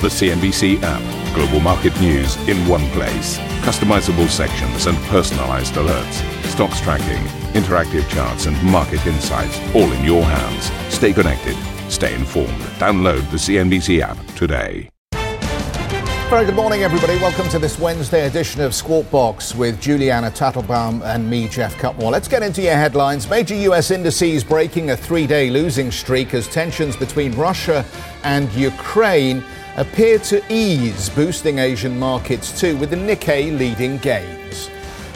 The CNBC app. Global market news in one place. Customizable sections and personalized alerts. Stocks tracking, interactive charts, and market insights all in your hands. Stay connected. Stay informed. Download the CNBC app today. Very good morning, everybody. Welcome to this Wednesday edition of Squawk Box with Julianna Tatelbaum and me, Jeff Cutmore. Let's get into your headlines. Major U.S. indices breaking a three day losing streak as tensions between Russia and Ukraine appear to ease, boosting Asian markets too, with the Nikkei leading gains.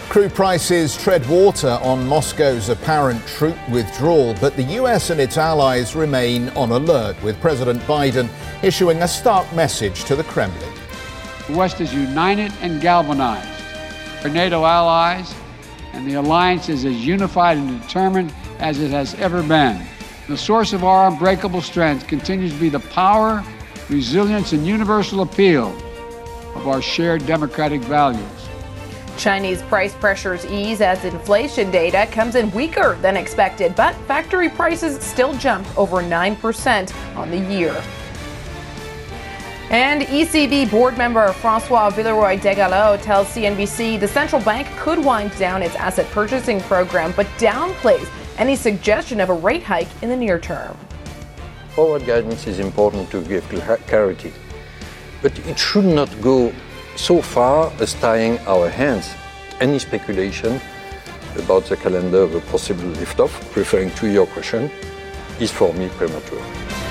Crude prices tread water on Moscow's apparent troop withdrawal, but the US and its allies remain on alert, with President Biden issuing a stark message to the Kremlin. The West is united and galvanized. Our NATO allies and the alliance is as unified and determined as it has ever been. The source of our unbreakable strength continues to be the power resilience, and universal appeal of our shared democratic values. Chinese price pressures ease as inflation data comes in weaker than expected, but factory prices still jump over 9% on the year. And ECB board member Francois Villeroy de Galhau tells CNBC the central bank could wind down its asset purchasing program, but downplays any suggestion of a rate hike in the near term. Forward guidance is important to give clarity, but it should not go so far as tying our hands. Any speculation about the calendar of a possible liftoff, referring to your question, is for me premature.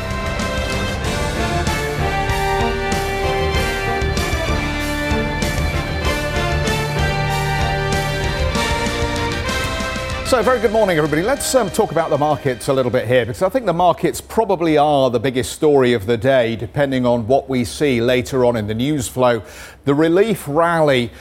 So, very good morning, everybody. Let's um, talk about the markets a little bit here because I think the markets probably are the biggest story of the day, depending on what we see later on in the news flow. The relief rally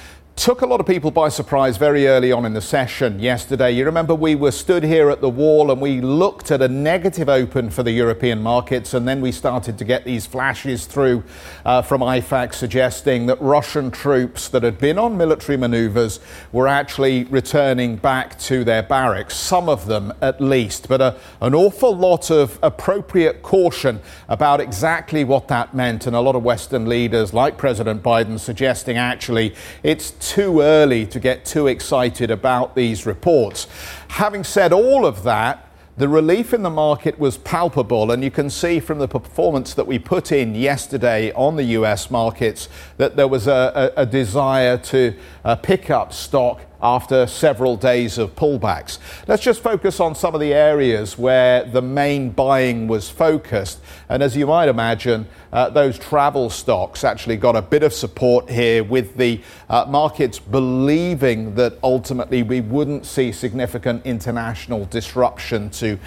took a lot of people by surprise very early on in the session yesterday. You remember we were stood here at the wall and we looked at a negative open for the European markets, and then we started to get these flashes through uh, from IFAC suggesting that Russian troops that had been on military maneuvers were actually returning back to their barracks, some of them at least, but a, an awful lot of appropriate caution about exactly what that meant, and a lot of Western leaders like President Biden suggesting actually it's too early to get too excited about these reports. Having said all of that, the relief in the market was palpable, and you can see from the performance that we put in yesterday on the US markets that there was a, a, a desire to uh, pick up stock after several days of pullbacks. Let's just focus on some of the areas where the main buying was focused. And as you might imagine, uh, those travel stocks actually got a bit of support here with the uh, markets believing that ultimately we wouldn't see significant international disruption to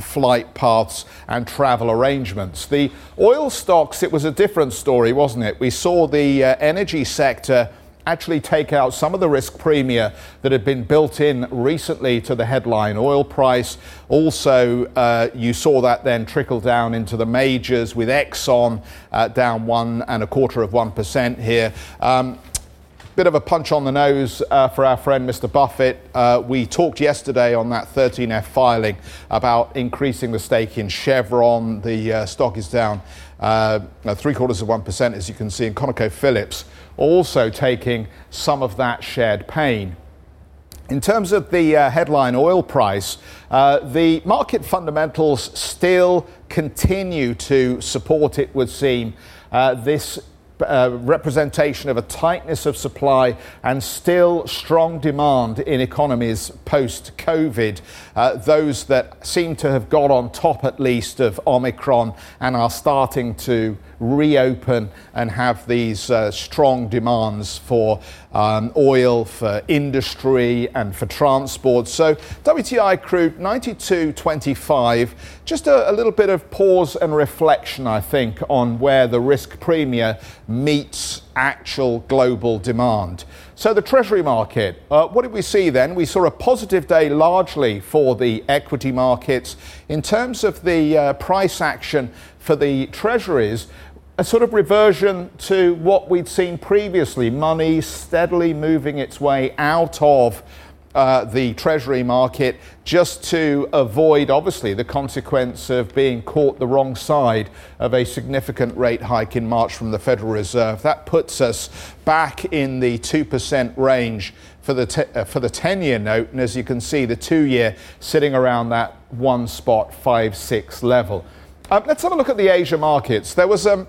flight paths and travel arrangements. The oil stocks, it was a different story, wasn't it? We saw the uh, energy sector actually take out some of the risk premium that had been built in recently to the headline oil price. Also, uh, you saw that then trickle down into the majors with Exxon uh, down one and a quarter of 1% here. Um, bit of a punch on the nose uh, for our friend Mr. Buffett. Uh, we talked yesterday on that 13F filing about increasing the stake in Chevron. The uh, stock is down uh, three quarters of 1%, as you can see, in ConocoPhillips also taking some of that shared pain. In terms of the uh, headline oil price, uh, the market fundamentals still continue to support, it would seem, uh, this uh, representation of a tightness of supply and still strong demand in economies post COVID. Uh, those that seem to have got on top, at least, of Omicron and are starting to reopen and have these uh, strong demands for um, oil, for industry, and for transport. So, WTI crude 92.25. Just a, a, little bit of pause and reflection, I think, on where the risk premium meets actual global demand. So, the Treasury market, uh, what did we see then? We saw a positive day largely for the equity markets. In terms of the uh, price action for the Treasuries, a sort of reversion to what we'd seen previously money steadily moving its way out of uh, the Treasury market just to avoid, obviously, the consequence of being caught the wrong side of a significant rate hike in March from the Federal Reserve. That puts us back in the 2% range for the, uh, for the 10 year note. And as you can see, the two year sitting around that one spot, 5 6 level. Um, let's have a look at the Asia markets. There was a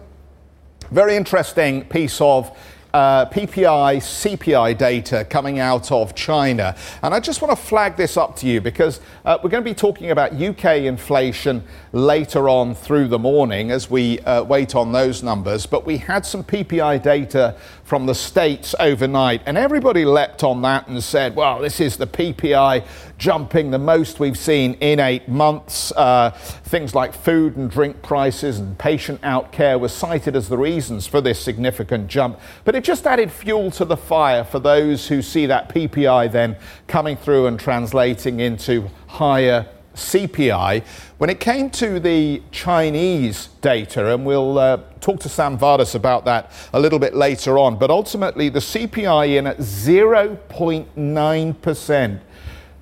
very interesting piece of uh, PPI, CPI data coming out of China. And I just want to flag this up to you because uh, we're going to be talking about UK inflation later on through the morning as we uh, wait on those numbers. But we had some PPI data from the States overnight, and everybody leapt on that and said, well, this is the PPI jumping the most we've seen in eight months. Uh, things like food and drink prices and patient out care were cited as the reasons for this significant jump. But it just added fuel to the fire for those who see that PPI then coming through and translating into higher CPI. When it came to the Chinese data, and we'll uh, talk to Sam Vardas about that a little bit later on, but ultimately the CPI in at 0.9%.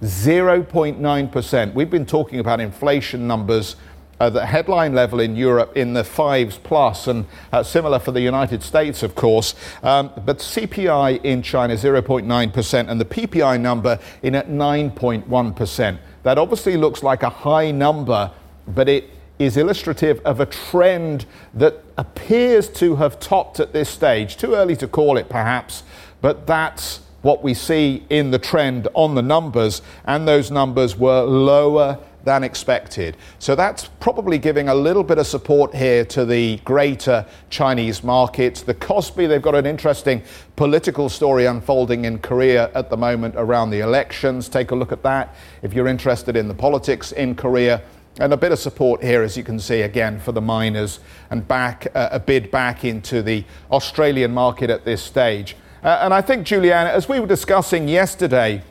0.9%. We've been talking about inflation numbers uh, the headline level in Europe in the fives plus, and uh, similar for the United States, of course. Um, but CPI in China 0.9%, and the PPI number in at 9.1%. That obviously looks like a high number, but it is illustrative of a trend that appears to have topped at this stage. Too early to call it, perhaps, but that's what we see in the trend on the numbers, and those numbers were lower than expected. So that's probably giving a little bit of support here to the greater Chinese markets. The Kospi, they've got an interesting political story unfolding in Korea at the moment around the elections. Take a look at that if you're interested in the politics in Korea. And a bit of support here, as you can see, again, for the miners and back uh, a bid back into the Australian market at this stage. Uh, and I think, Julianna, as we were discussing yesterday,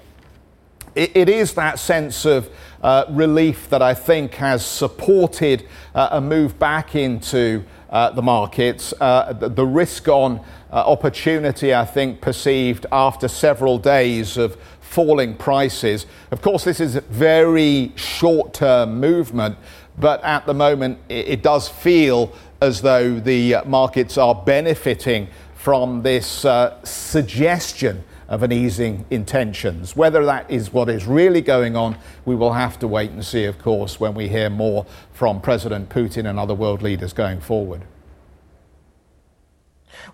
it, it is that sense of uh, relief that I think has supported uh, a move back into uh, the markets. Uh, the, the, risk on uh, opportunity, I think, perceived after several days of falling prices. Of course, this is a very short term movement, but at the moment, it, it does feel as though the markets are benefiting from this uh, suggestion of an easing intentions. Whether that is what is really going on, we will have to wait and see, of course, when we hear more from President Putin and other world leaders going forward.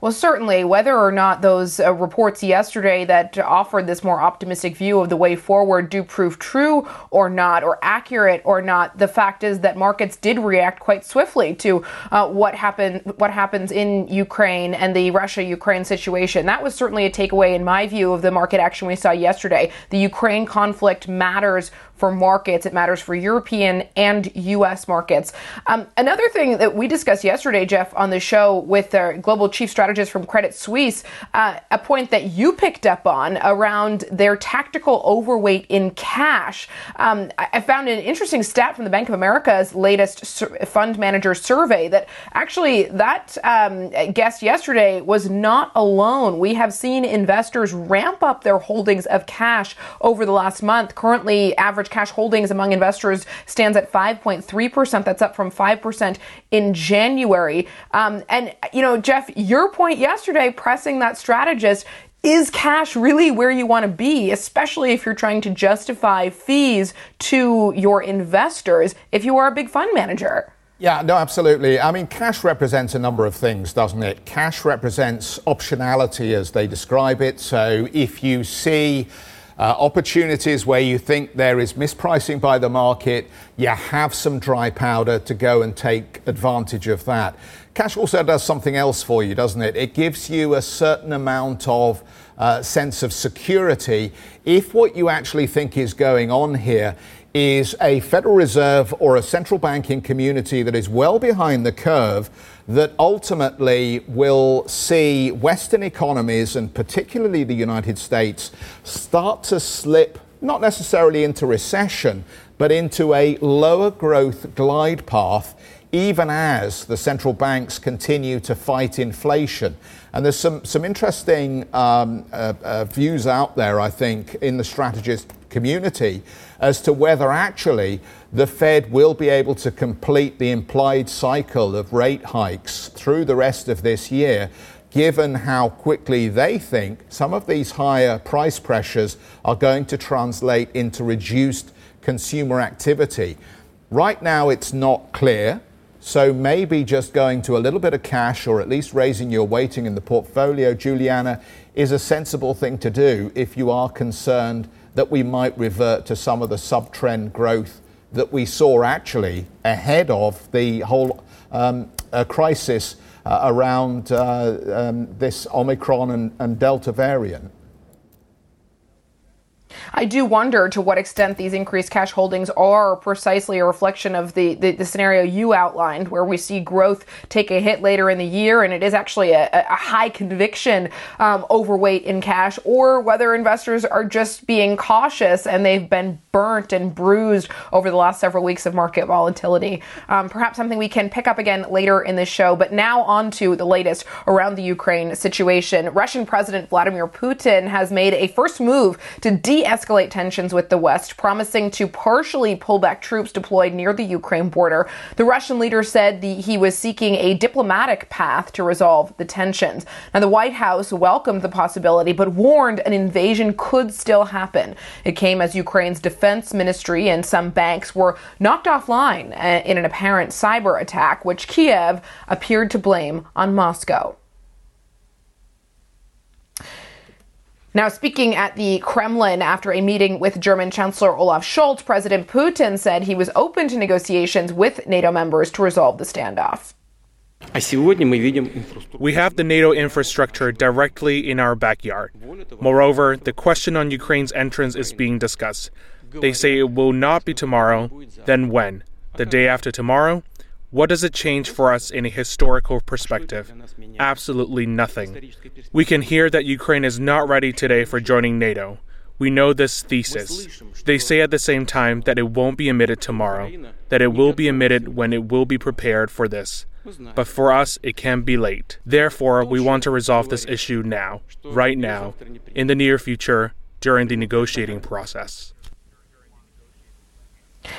Well, certainly, whether or not those uh, reports yesterday that offered this more optimistic view of the way forward do prove true or not, or accurate or not, the fact is that markets did react quite swiftly to uh, what happened, what happens in Ukraine and the Russia-Ukraine situation. That was certainly a takeaway, in my view, of the market action we saw yesterday. The Ukraine conflict matters for markets. It matters for European and U.S. markets. Um, another thing that we discussed yesterday, Jeff, on the show with the global chief strategist from Credit Suisse, uh, a point that you picked up on around their tactical overweight in cash. Um, I found an interesting stat from the Bank of America's latest sur- fund manager survey that actually that um, guest yesterday was not alone. We have seen investors ramp up their holdings of cash over the last month. Currently, average average cash holdings among investors stands at 5.3%. That's up from 5% in January. Um, and, you know, Jeff, your point yesterday pressing that strategist is cash really where you want to be, especially if you're trying to justify fees to your investors if you are a big fund manager? Yeah, no, absolutely. I mean, cash represents a number of things, doesn't it? Cash represents optionality as they describe it. So if you see opportunities where you think there is mispricing by the market, you have some dry powder to go and take advantage of that. Cash also does something else for you, doesn't it? It gives you a certain amount of uh, sense of security if what you actually think is going on here is a Federal Reserve or a central banking community that is well behind the curve that ultimately will see Western economies, and particularly the United States, start to slip not necessarily into recession, but into a lower growth glide path even as the central banks continue to fight inflation. And there's some, some interesting um, uh, uh, views out there, I think, in the strategist community as to whether actually the Fed will be able to complete the implied cycle of rate hikes through the rest of this year given how quickly they think some of these higher price pressures are going to translate into reduced consumer activity. Right now, it's not clear. So maybe just going to a little bit of cash or at least raising your weighting in the portfolio, Julianna, is a sensible thing to do if you are concerned that we might revert to some of the sub-trend growth that we saw actually ahead of the whole um, uh, crisis uh, around uh, um, this Omicron and, and Delta variant. I do wonder to what extent these increased cash holdings are precisely a reflection of the, the, the, scenario you outlined, where we see growth take a hit later in the year and it is actually a, a high conviction um, overweight in cash, or whether investors are just being cautious and they've been burnt and bruised over the last several weeks of market volatility. Um, perhaps something we can pick up again later in the show. But now on to the latest around the Ukraine situation. Russian President Vladimir Putin has made a first move to de escalate tensions with the West, promising to partially pull back troops deployed near the Ukraine border. The Russian leader said the, he was seeking a diplomatic path to resolve the tensions. Now, the White House welcomed the possibility, but warned an invasion could still happen. It came as Ukraine's defense ministry and some banks were knocked offline uh, in an apparent cyber attack, which Kiev appeared to blame on Moscow. Now, speaking at the Kremlin after a meeting with German Chancellor Olaf Scholz, President Putin said he was open to negotiations with NATO members to resolve the standoff. We have the NATO infrastructure directly in our backyard. Moreover, the question on Ukraine's entrance is being discussed. They say it will not be tomorrow, then when? The day after tomorrow? What does it change for us in a historical perspective? Absolutely nothing. We can hear that Ukraine is not ready today for joining NATO. We know this thesis. They say at the same time that it won't be emitted tomorrow, that it will be emitted when it will be prepared for this. But for us, it can be late. Therefore, we want to resolve this issue now, right now, in the near future, during the negotiating process.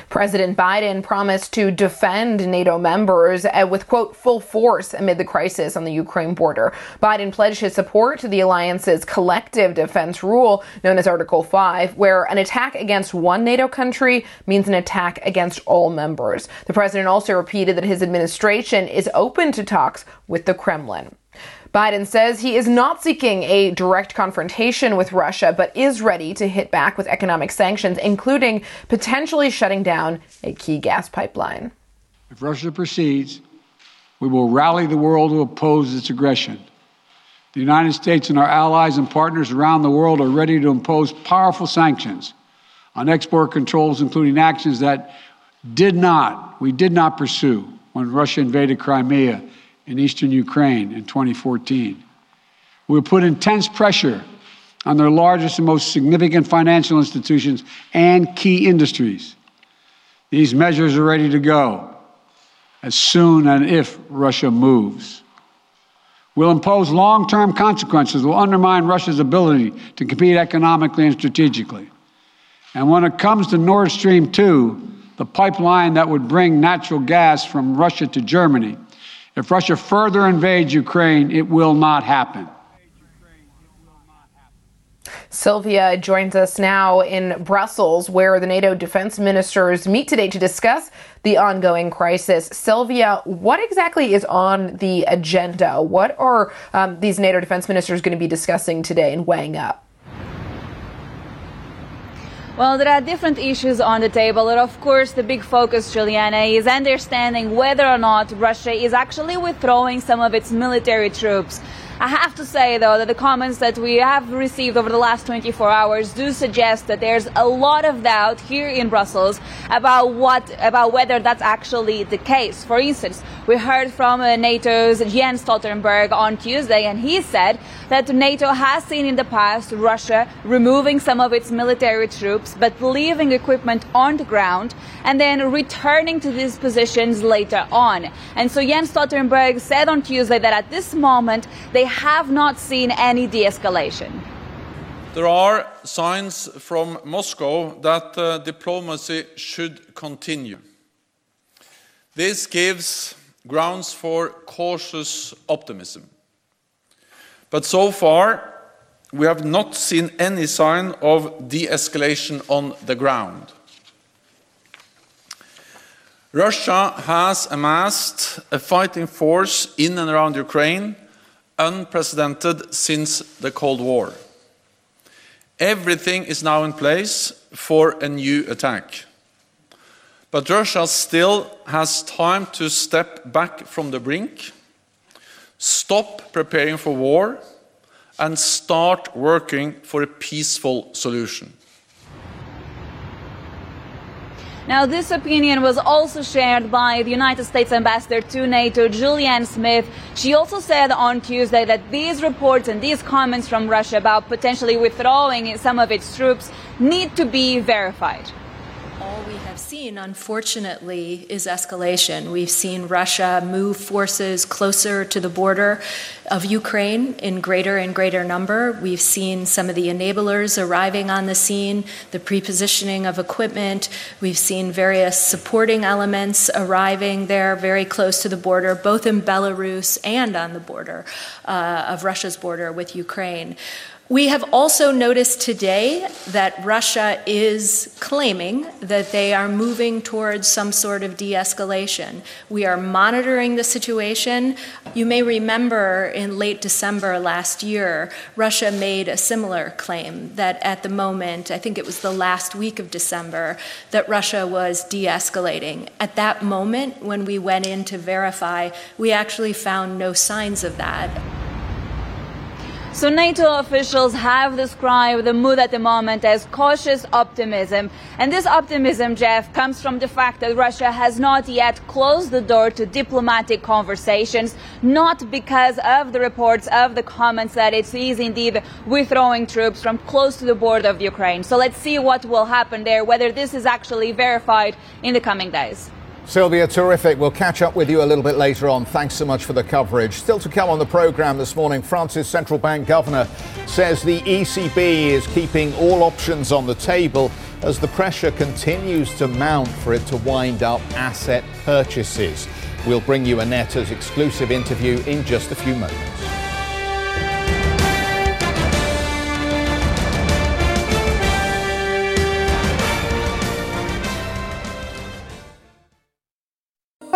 President Biden promised to defend NATO members uh, with, quote, full force amid the crisis on the Ukraine border. Biden pledged his support to the alliance's collective defense rule, known as Article 5, where an attack against one NATO country means an attack against all members. The president also repeated that his administration is open to talks with the Kremlin. Biden says he is not seeking a direct confrontation with Russia, but is ready to hit back with economic sanctions, including potentially shutting down a key gas pipeline. If Russia proceeds, we will rally the world to oppose its aggression. The United States and our allies and partners around the world are ready to impose powerful sanctions on export controls, including actions that did not, we did not pursue when Russia invaded Crimea in eastern Ukraine in 2014. We put intense pressure on their largest and most significant financial institutions and key industries. These measures are ready to go as soon and if Russia moves. We'll impose long term consequences will undermine Russia's ability to compete economically and strategically. And when it comes to Nord Stream 2, the pipeline that would bring natural gas from Russia to Germany, if Russia further invades Ukraine, it will not happen. Silvia joins us now in Brussels, where the NATO defense ministers meet today to discuss the ongoing crisis. Silvia, what exactly is on the agenda? What are um, these NATO defense ministers going to be discussing today and weighing up? Well, there are different issues on the table, and of course, the big focus, Julianna, is understanding whether or not Russia is actually withdrawing some of its military troops. I have to say, though, that the comments that we have received over the last 24 hours do suggest that there's a lot of doubt here in Brussels about what, about whether that's actually the case. For instance, We heard from uh, NATO's Jens Stoltenberg on Tuesday, and he said that NATO has seen in the past Russia removing some of its military troops, but leaving equipment on the ground and then returning to these positions later on. And so Jens Stoltenberg said on Tuesday that at this moment they have not seen any de escalation. There are signs from Moscow that uh, diplomacy should continue. This gives grounds for cautious optimism. But so far, we have not seen any sign of de escalation on the ground. Russia has amassed a fighting force in and around Ukraine unprecedented since the Cold War. Everything is now in place for a new attack. But Russia still has time to step back from the brink, stop preparing for war, and start working for a peaceful solution. Now, this opinion was also shared by the United States ambassador to NATO, Julianne Smith. She also said on Tuesday that these reports and these comments from Russia about potentially withdrawing some of its troops need to be verified all we have seen, unfortunately, is escalation. We've seen Russia move forces closer to the border of Ukraine in greater and greater number. We've seen some of the enablers arriving on the scene, the prepositioning of equipment. We've seen various supporting elements arriving there very close to the border, both in Belarus and on the border uh, of Russia's border with Ukraine. We have also noticed today that Russia is claiming that they are moving towards some sort of de escalation. We are monitoring the situation. You may remember in late December last year, Russia made a similar claim that at the moment, I think it was the last week of December, that Russia was de escalating. At that moment, when we went in to verify, we actually found no signs of that. So NATO officials have described the mood at the moment as cautious optimism. And this optimism, Jeff, comes from the fact that Russia has not yet closed the door to diplomatic conversations, not because of the reports of the comments that it is indeed withdrawing troops from close to the border of Ukraine. So let's see what will happen there, whether this is actually verified in the coming days. Silvia, terrific. We'll catch up with you a little bit later on. Thanks so much for the coverage. Still to come on the programme this morning, France's central bank governor says the ECB is keeping all options on the table as the pressure continues to mount for it to wind up asset purchases. We'll bring you Annette's exclusive interview in just a few moments.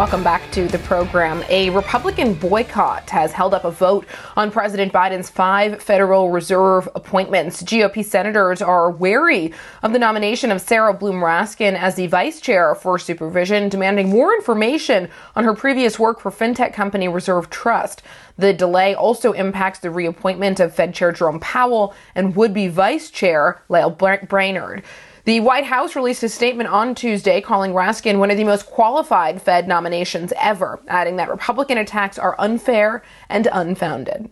Welcome back to the program. A Republican boycott has held up a vote on President Biden's five Federal Reserve appointments. GOP senators are wary of the nomination of Sarah Bloom Raskin as the vice chair for supervision, demanding more information on her previous work for fintech company Reserve Trust. The delay also impacts the reappointment of Fed Chair Jerome Powell and would be vice chair Lael Brainard. The White House released a statement on Tuesday calling Raskin one of the most qualified Fed nominations ever, adding that Republican attacks are unfair and unfounded.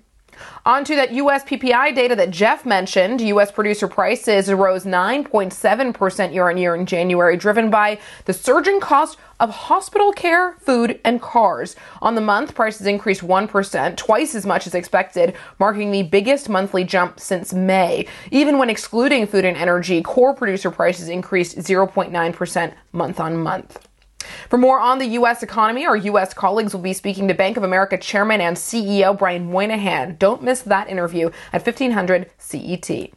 On to that U.S. PPI data that Jeff mentioned. U.S. producer prices rose 9.7% year on year in January, driven by the surging cost of hospital care, food, and cars. On the month, prices increased 1%, twice as much as expected, marking the biggest monthly jump since May. Even when excluding food and energy, core producer prices increased 0.9% month on month. For more on the U.S. economy, our U.S. colleagues will be speaking to Bank of America Chairman and CEO Brian Moynihan. Don't miss that interview at 1500 CET.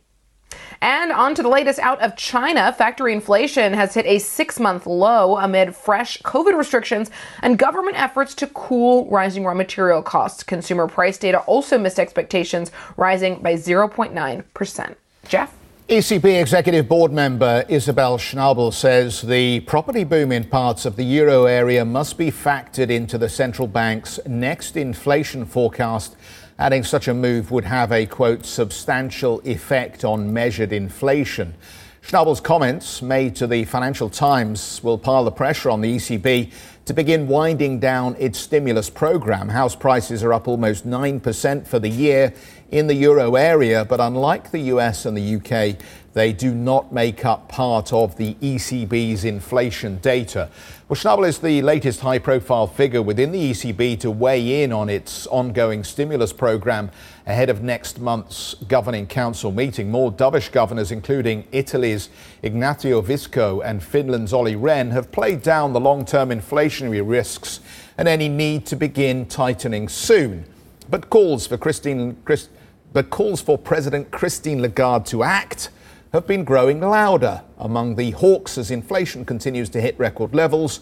And on to the latest out of China. Factory inflation has hit a six month low amid fresh COVID restrictions and government efforts to cool rising raw material costs. Consumer price data also missed expectations, rising by 0.9%. Jeff? ECB Executive Board member Isabel Schnabel says the property boom in parts of the euro area must be factored into the central bank's next inflation forecast adding such a move would have a, quote, substantial effect on measured inflation. Schnabel's comments made to the Financial Times will pile the pressure on the ECB to begin winding down its stimulus program. House prices are up almost 9% for the year in the euro area, but unlike the US and the UK, they do not make up part of the ECB's inflation data. Well, Schnabel is the latest high profile figure within the ECB to weigh in on its ongoing stimulus program ahead of next month's Governing Council meeting. More dovish governors, including Italy's Ignazio Visco and Finland's Olli Rehn, have played down the long term inflationary risks and any need to begin tightening soon. But calls for Christine, Christ, but calls for President Christine Lagarde to act have been growing louder among the hawks as inflation continues to hit record levels,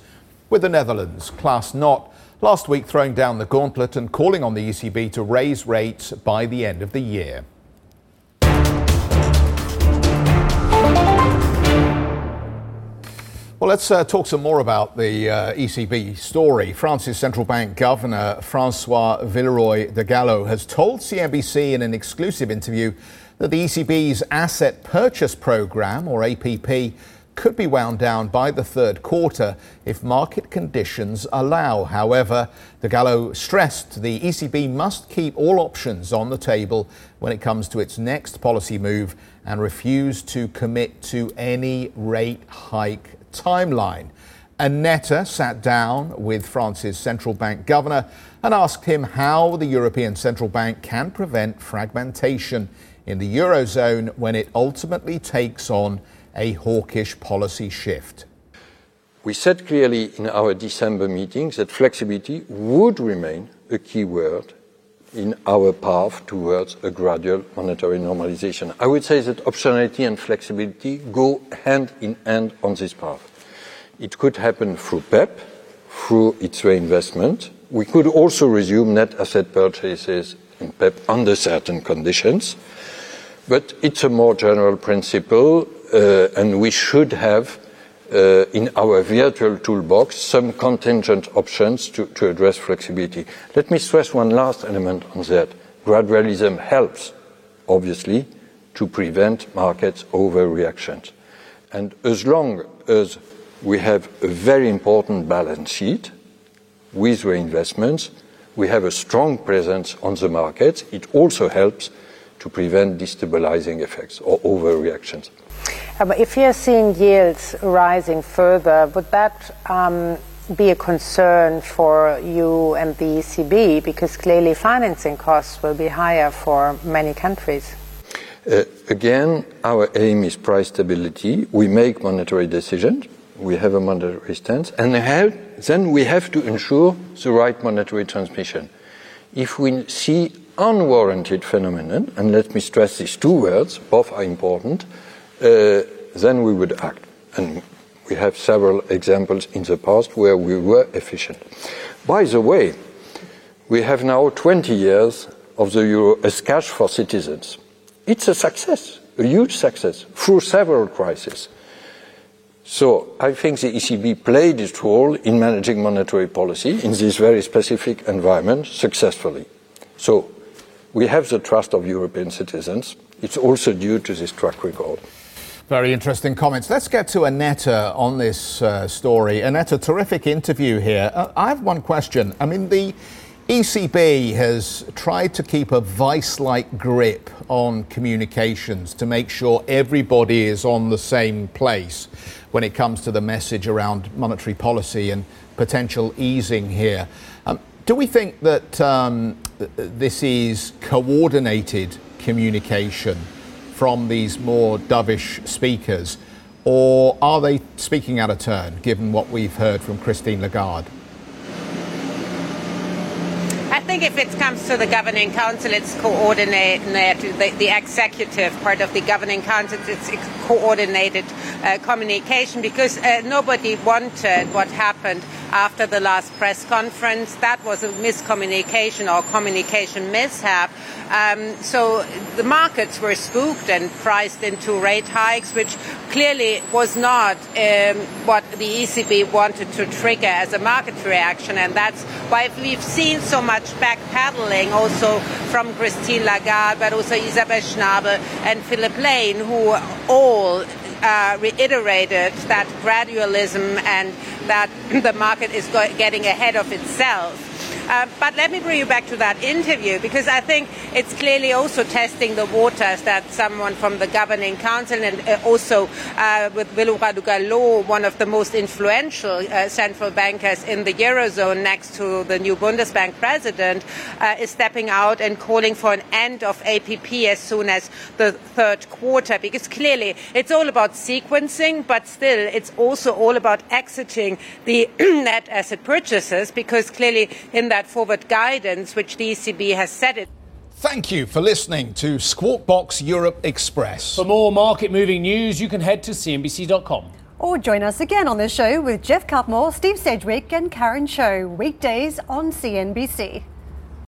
with the Netherlands, Klaas Knot, last week throwing down the gauntlet and calling on the ECB to raise rates by the end of the year. Well, let's uh, talk some more about the uh, ECB story. France's central bank governor, Francois Villeroy de Galhau, has told CNBC in an exclusive interview that the ECB's asset purchase program, or APP, could be wound down by the third quarter if market conditions allow. However, de Gallo stressed the ECB must keep all options on the table when it comes to its next policy move and refuse to commit to any rate hike timeline. Annette sat down with France's central bank governor and asked him how the European Central Bank can prevent fragmentation in the Eurozone when it ultimately takes on a hawkish policy shift. We said clearly in our December meetings that flexibility would remain a key word in our path towards a gradual monetary normalization. I would say that optionality and flexibility go hand in hand on this path. It could happen through PEPP, through its reinvestment. We could also resume net asset purchases in PEPP under certain conditions. But it's a more general principle, uh, and we should have Uh, in our virtual toolbox some contingent options to, address flexibility. Let me stress one last element on that. Gradualism helps, obviously, to prevent markets overreactions. And as long as we have a very important balance sheet with reinvestments. We have a strong presence on the markets. It also helps to prevent destabilizing effects or overreactions. If you're seeing yields rising further, would that um, be a concern for you and the ECB? Because clearly financing costs will be higher for many countries. Uh, again, our aim is price stability. We make monetary decisions we have a monetary stance, and then we have to ensure the right monetary transmission. If we see unwarranted phenomenon, and let me stress these two words, both are important, Uh, then we would act. And we have several examples in the past where we were efficient. By the way, we have now 20 years of the euro as cash for citizens. It's a success, a huge success, through several crises. So I think the ECB played its role in managing monetary policy in this very specific environment successfully. So we have the trust of European citizens. It's also due to this track record. Very interesting comments. Let's get to Annette on this uh, story. Annette, terrific interview here. Uh, I have one question. I mean, the ECB has tried to keep a vice like grip on communications to make sure everybody is on the same place when it comes to the message around monetary policy and potential easing here. Um, do we think that um, this is coordinated communication from these more dovish speakers? Or are they speaking out of turn, given what we've heard from Christine Lagarde? I think if it comes to the governing council, it's coordinated. The, the executive part of the governing council, it's coordinated uh, communication because uh, nobody wanted what happened after the last press conference. That was a miscommunication or communication mishap. Um, so the markets were spooked and priced into rate hikes, which clearly was not um, what the ECB wanted to trigger as a market reaction. And that's why we've seen so much backpedaling also from Christine Lagarde, but also Isabel Schnabel and Philip Lane, who all uh, reiterated that gradualism and that the market is getting ahead of itself. Uh, but let me bring you back to that interview because I think it's clearly also testing the waters that someone from the governing council and uh, also uh, with Villeroy de Galhau, one of the most influential uh, central bankers in the eurozone, next to the new Bundesbank president, uh, is stepping out and calling for an end of APP as soon as the third quarter. Because clearly it's all about sequencing, but still it's also all about exiting the net asset purchases because clearly in that that forward guidance which the ECB has set it. Thank you for listening to Squawk Box Europe Express. For more market moving news, you can head to CNBC.com. Or join us again on the show with Jeff Cutmore, Steve Sedgwick, and Karen Tso, weekdays on CNBC.